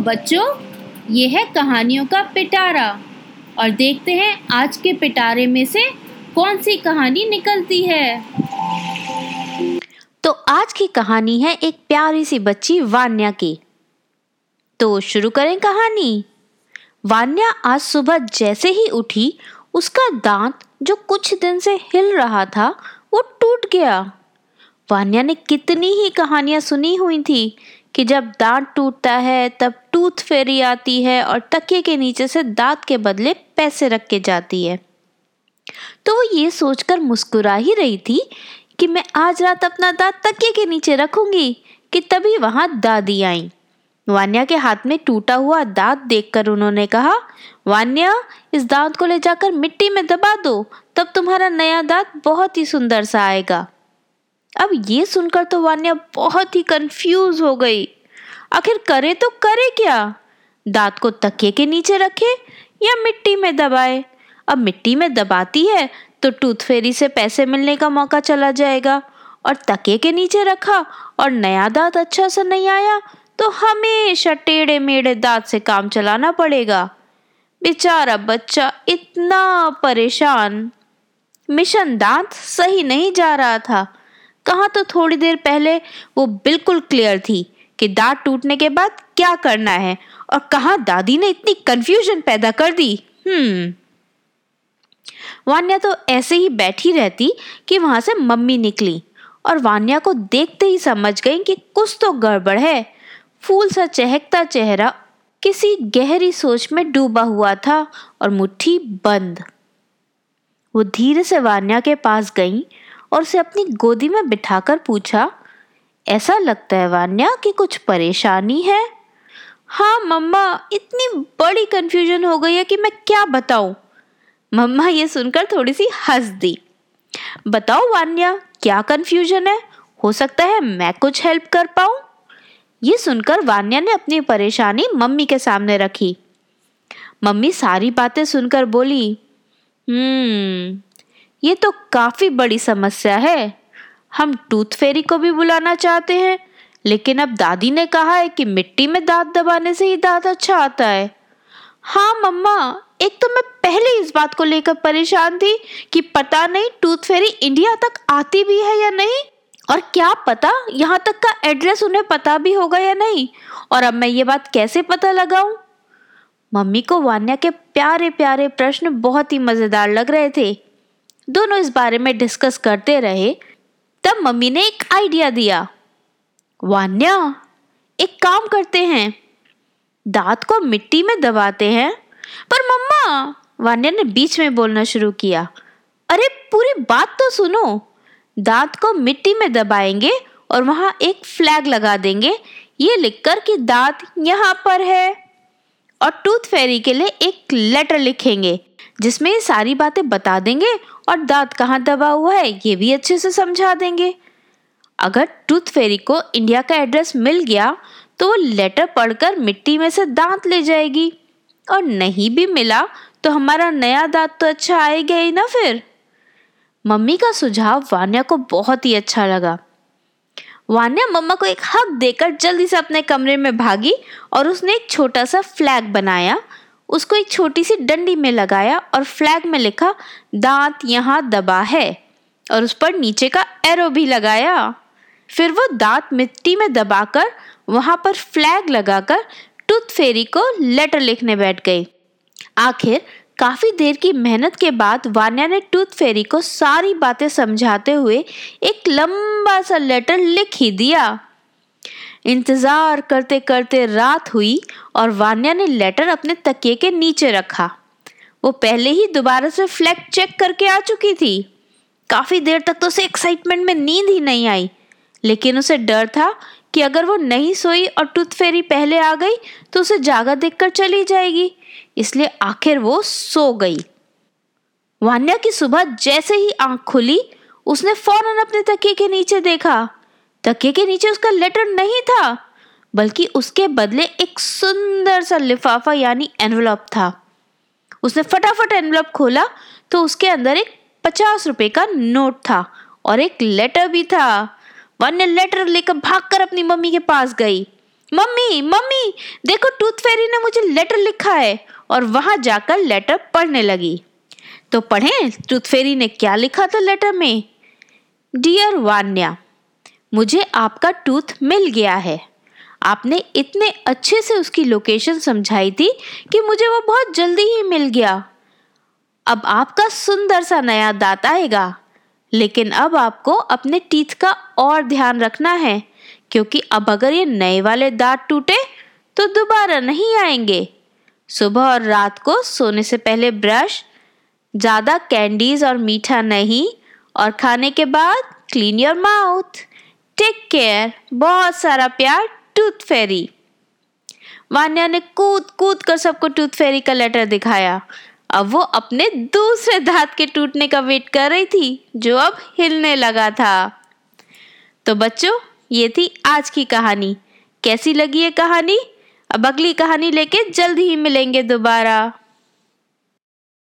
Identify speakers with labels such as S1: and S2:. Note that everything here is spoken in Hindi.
S1: बच्चों, ये है कहानियों का पिटारा। और देखते हैं आज के पिटारे में से कौन सी कहानी निकलती है।
S2: तो आज की कहानी है एक प्यारी सी बच्ची वान्या की। तो शुरू करें कहानी। वान्या आज सुबह जैसे ही उठी, उसका दांत जो कुछ दिन से हिल रहा था, वो टूट गया। वान्या ने कितनी ही कहानियाँ सुनी हुई थी कि जब दांत टूटता है, तब टूथ फेरी आती है और तकिए के नीचे से दांत के बदले पैसे रख के जाती है। तो वो ये सोचकर मुस्कुरा ही रही थी कि मैं आज रात अपना दांत तकिए के नीचे रखूँगी कि तभी वहाँ दादी आई। वान्या के हाथ में टूटा हुआ दांत देखकर उन्होंने कहा, वान्या, इस दांत को ले जाकर मिट्टी में दबा दो, तब तुम्हारा नया दांत बहुत ही सुंदर सा आएगा। अब ये सुनकर तो वान्या बहुत ही कंफ्यूज हो गई। आखिर करे तो करे क्या? दांत को तकिए के नीचे रखे या मिट्टी में दबाए? अब मिट्टी में दबाती है तो टूथ फेरी से पैसे मिलने का मौका चला जाएगा। और तकिए के नीचे रखा और नया दांत अच्छा सा नहीं आया तो हमेशा टेढ़े मेढ़े दांत से काम चलाना पड़ेगा। बेचारा बच्चा इतना परेशान। मिशन दांत सही नहीं जा रहा था। कहा तो थोड़ी देर पहले वो बिल्कुल क्लियर थी कि दांत टूटने के बाद क्या करना है? और कहा दादी ने इतनी कंफ्यूजन पैदा कर दी? हम्म। वान्या तो ऐसे ही बैठी रहती कि वहाँ से मम्मी निकली और वान्या को देखते ही समझ गई कि कुछ तो गड़बड़ है। फूल सा चहकता चेहरा किसी गहरी सोच में डूबा हुआ था और मुट्ठी बंद। वो धीरे से वान्या के पास गई और उसे अपनी गोदी में बिठाकर पूछा ऐसा लगता है वान्या कि कुछ परेशानी है। हाँ मम्मा, इतनी बड़ी कंफ्यूजन हो गई है कि मैं क्या बताऊँ? मम्मा ये सुनकर थोड़ी सी हंस दी। बताओ वान्या, क्या कंफ्यूजन है? हो सकता है मैं कुछ हेल्प कर पाऊँ? ये सुनकर वान्या ने अपनी परेशानी मम्मी के सामने रखी। मम्मी सारी बातें सुनकर बोली हम्म ये तो काफ़ी बड़ी समस्या है। हम टूथ फेरी को भी बुलाना चाहते हैं, लेकिन अब दादी ने कहा है कि मिट्टी में दांत दबाने से ही दांत अच्छा आता है। हाँ मम्मा, एक तो मैं पहले इस बात को लेकर परेशान थी कि पता नहीं टूथ फेरी इंडिया तक आती भी है या नहीं, और क्या पता यहाँ तक का एड्रेस उन्हें पता भी होगा या नहीं, और अब मैं ये बात कैसे पता लगाऊँ? मम्मी को वान्या के प्यारे प्यारे प्रश्न बहुत ही मज़ेदार लग रहे थे। दोनों इस बारे में डिस्कस करते रहे तब मम्मी ने एक आइडिया दिया। वान्या, एक काम करते हैं। दांत को मिट्टी में दबाते हैं, पर मम्मा, वान्या ने बीच में बोलना शुरू किया। अरे, पूरी बात तो सुनो। दांत को मिट्टी में दबाएँगे और वहाँ एक फ्लैग लगा देंगे। ये लिखकर कि दांत यहाँ पर है। और टूथ फेरी के लिए एक लेटर लिखेंगे। जिसमें ये सारी बातें बता देंगे और दांत कहाँ दबा हुआ है, ये भी अच्छे से समझा देंगे। अगर टूथ फेरी को इंडिया का एड्रेस मिल गया तो वो लेटर पढ़कर मिट्टी में से दांत ले जाएगी। और नहीं भी मिला तो हमारा नया दांत तो अच्छा आएगा ही ना फिर। मम्मी का सुझाव वान्या को बहुत ही अच्छा लगा। वान्या मम्मा को एक हक देकर जल्दी से अपने कमरे में भागी और उसने एक छोटा सा फ्लैग बनाया उसको एक छोटी सी डंडी में लगाया और फ्लैग में लिखा, दांत यहाँ दबा है। और उस पर नीचे का एरो भी लगाया। फिर वो दांत मिट्टी में दबाकर, वहाँ पर फ्लैग लगाकर टूथ फेरी को लेटर लिखने बैठ गई। आखिर, काफ़ी देर की मेहनत के बाद वान्या ने टूथ फेरी को सारी बातें समझाते हुए एक लंबा सा लेटर लिख ही दिया। इंतज़ार करते करते रात हुई और वान्या ने लेटर अपने तकिए के नीचे रखा। वो पहले ही दोबारा से फ्लैग चेक करके आ चुकी थी। काफ़ी देर तक तो उसे एक्साइटमेंट में नींद ही नहीं आई, लेकिन उसे डर था कि अगर वो नहीं सोई और टूथ फेरी पहले आ गई तो उसे जागा देखकर चली जाएगी। इसलिए आखिर वो सो गई। वान्या की सुबह जैसे ही आँख खुली, उसने फ़ौरन अपने तकिए के नीचे देखा। तकिए के नीचे उसका लेटर नहीं था, बल्कि उसके बदले एक सुंदर सा लिफाफा यानी एनवलप था। उसने फटाफट एनवलप खोला तो उसके अंदर एक पचास रुपए का नोट था और एक लेटर भी था। वन्य लेटर लेकर भागकर अपनी मम्मी के पास गई। मम्मी मम्मी, देखो टूथ फेरी ने मुझे लेटर लिखा है और वहाँ जाकर लेटर पढ़ने लगी। तो पढ़ें टूथ फेरी ने क्या लिखा था लेटर में? डियर वान्या मुझे आपका टूथ मिल गया है। आपने इतने अच्छे से उसकी लोकेशन समझाई थी कि मुझे वो बहुत जल्दी ही मिल गया। अब आपका सुंदर सा नया दांत आएगा। लेकिन अब आपको अपने टीथ का और ध्यान रखना है, क्योंकि अब अगर ये नए वाले दांत टूटे तो दोबारा नहीं आएँगे। सुबह और रात को सोने से पहले ब्रश ज़्यादा कैंडीज और मीठा नहीं, और खाने के बाद clean your mouth take care बहुत सारा प्यार टूथ फेरी वान्या ने कूद कूद कर सबको टूथ फेरी का लेटर दिखाया। अब वो अपने दूसरे दांत के टूटने का वेट कर रही थी, जो अब हिलने लगा था। तो बच्चों, ये थी आज की कहानी। कैसी लगी ये कहानी? अब अगली कहानी लेके जल्द ही मिलेंगे दोबारा।